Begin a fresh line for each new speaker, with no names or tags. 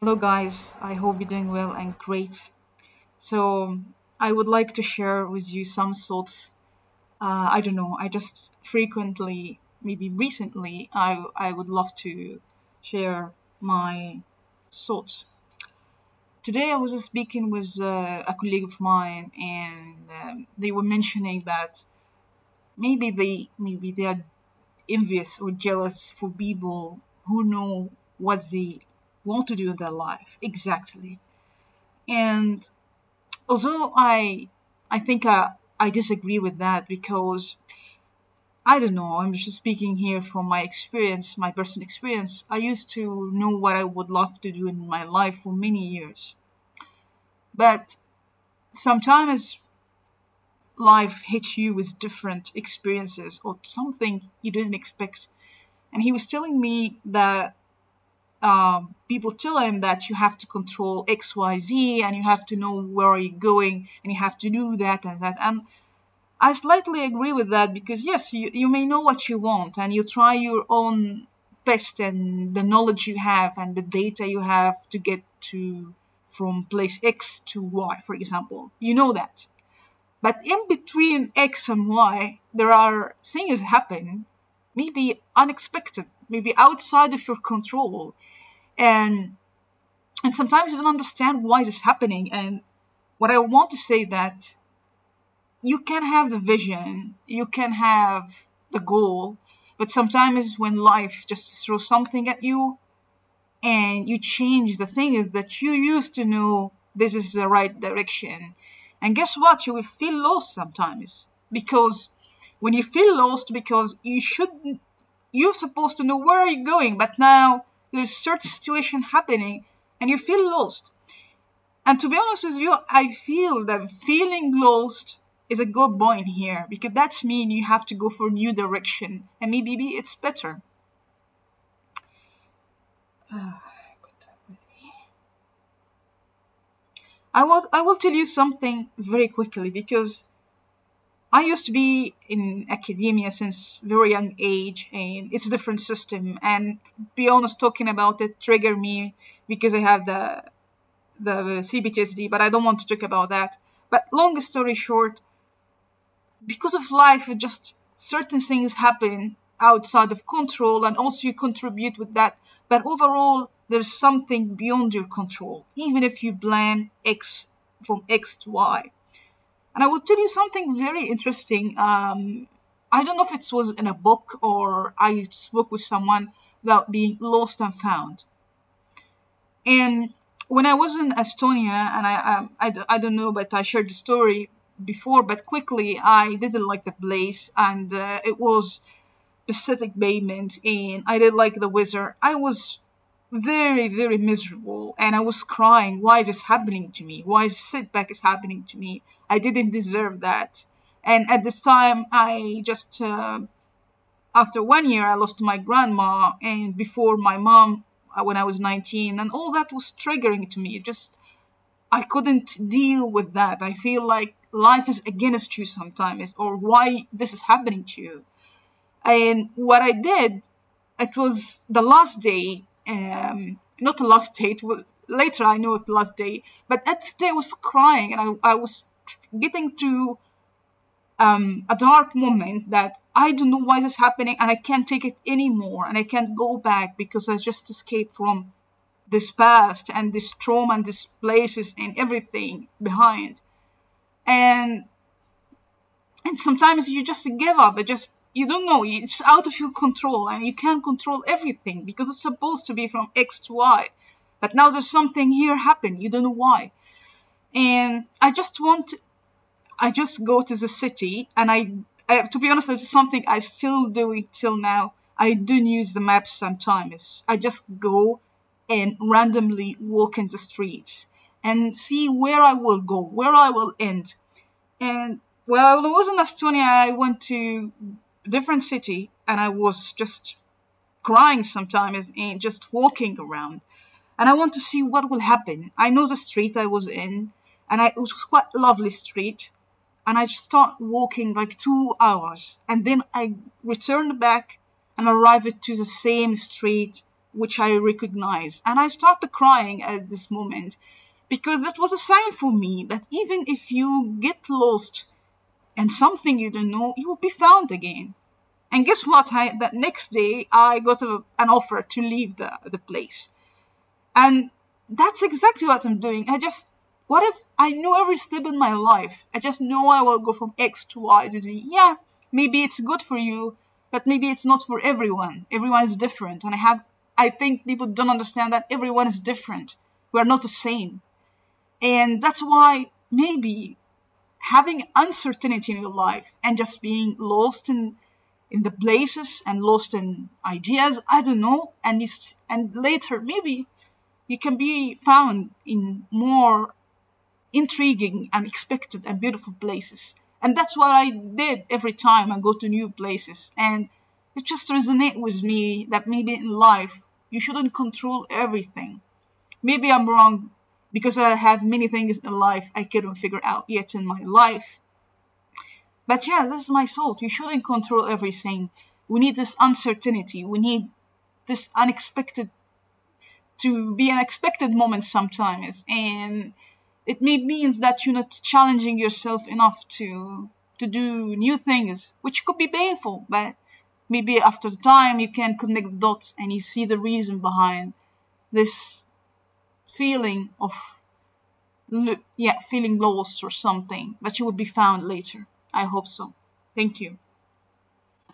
Hello, guys. I hope you're doing well and great. So, I would like to share with you some thoughts. Uh, I don't know. I just frequently, maybe recently, I I would love to share my thoughts. Today, I was speaking with uh, a colleague of mine, and um, they were mentioning that maybe they maybe they are envious or jealous for people who know what they want to do in their life exactly. And although I I think I, I disagree with that because I don't know, I'm just speaking here from my experience, my personal experience. I used to know what I would love to do in my life for many years. But sometimes life hits you with different experiences or something you didn't expect. And he was telling me that um, people tell him that you have to control X, Y, Z, and you have to know where you're going, and you have to do that and that. And I slightly agree with that because yes, you, you may know what you want, and you try your own best and the knowledge you have and the data you have to get to from place X to Y, for example. You know that. But in between X and Y, there are things happen, maybe unexpected, maybe outside of your control. And and sometimes you don't understand why this is happening. And what I want to say that you can have the vision, you can have the goal, but sometimes when life just throws something at you and you change the thing is that you used to know this is the right direction and guess what? You will feel lost sometimes because when you feel lost, because you should, you're supposed to know where are you going, but now there's certain situation happening and you feel lost. And to be honest with you, I feel that feeling lost is a good point here because that's mean you have to go for new direction and maybe it's better. I will I will tell you something very quickly because I used to be in academia since very young age and it's a different system and be honest talking about it trigger me because I have the the CPTSD but I don't want to talk about that. But long story short, because of life just certain things happen outside of control and also you contribute with that. But overall there's something beyond your control, even if you plan X from X to Y. And I will tell you something very interesting. Um, I don't know if it was in a book or I spoke with someone about being lost and found. And when I was in Estonia, and I, um, I, I don't know, but I shared the story before, but quickly I didn't like the place, and uh, it was Pacific pavement, and I didn't like the weather. I was very, very miserable. And I was crying, why is this happening to me? Why is setback is happening to me? I didn't deserve that. And at this time, I just, uh, after one year, I lost my grandma. And before my mom, uh, when I was 19, and all that was triggering to me. Just, I couldn't deal with that. I feel like life is against you sometimes, or why this is happening to you. And what I did, it was the last day um, not the last day. later I know the last day, but that day I was crying and I, I was getting to um, a dark moment that I don't know why this is happening and I can't take it anymore and I can't go back because I just escaped from this past and this trauma and these places and everything behind. And and sometimes you just give up. It just you don't know it's out of your control and you can't control everything because it's supposed to be from x to y. But now there's something here happen you don't know why. And i just want i just go to the city and i, I to be honest it's something i still do it till now. I don't use the maps sometimes. I just go and randomly walk in the streets and see where i will go where i will end. And well, I was in Estonia. I went to different city and I was just crying sometimes and just walking around. And I want to see what will happen. I know the street I was in and I, it was quite lovely street. And I start walking like two hours. And then I returned back and arrived to the same street which I recognized. And I started crying at this moment because it was a sign for me that even if you get lost and something you don't know, you will be found again. And guess what? I, that next day, I got a, an offer to leave the, the place. And that's exactly what I'm doing. I just, what if I know every step in my life? I just know I will go from X to Y to Z. Yeah, maybe it's good for you, but maybe it's not for everyone. Everyone is different. And I have, I think people don't understand that everyone is different. We're not the same. And that's why maybe having uncertainty in your life and just being lost in in the places and lost in ideas, I don't know, and it's and later maybe you can be found in more intriguing and expected and beautiful places. And that's what I did every time I go to new places. And it just resonates with me that maybe in life you shouldn't control everything. Maybe I'm wrong because I have many things in life I couldn't figure out yet in my life. But yeah, this is my thought. You shouldn't control everything. We need this uncertainty. We need this unexpected to be unexpected moments sometimes. And it may means that you're not challenging yourself enough to to do new things, which could be painful, but maybe after the time you can connect the dots and you see the reason behind this feeling of yeah feeling lost or something but you would be found later i hope so. Thank you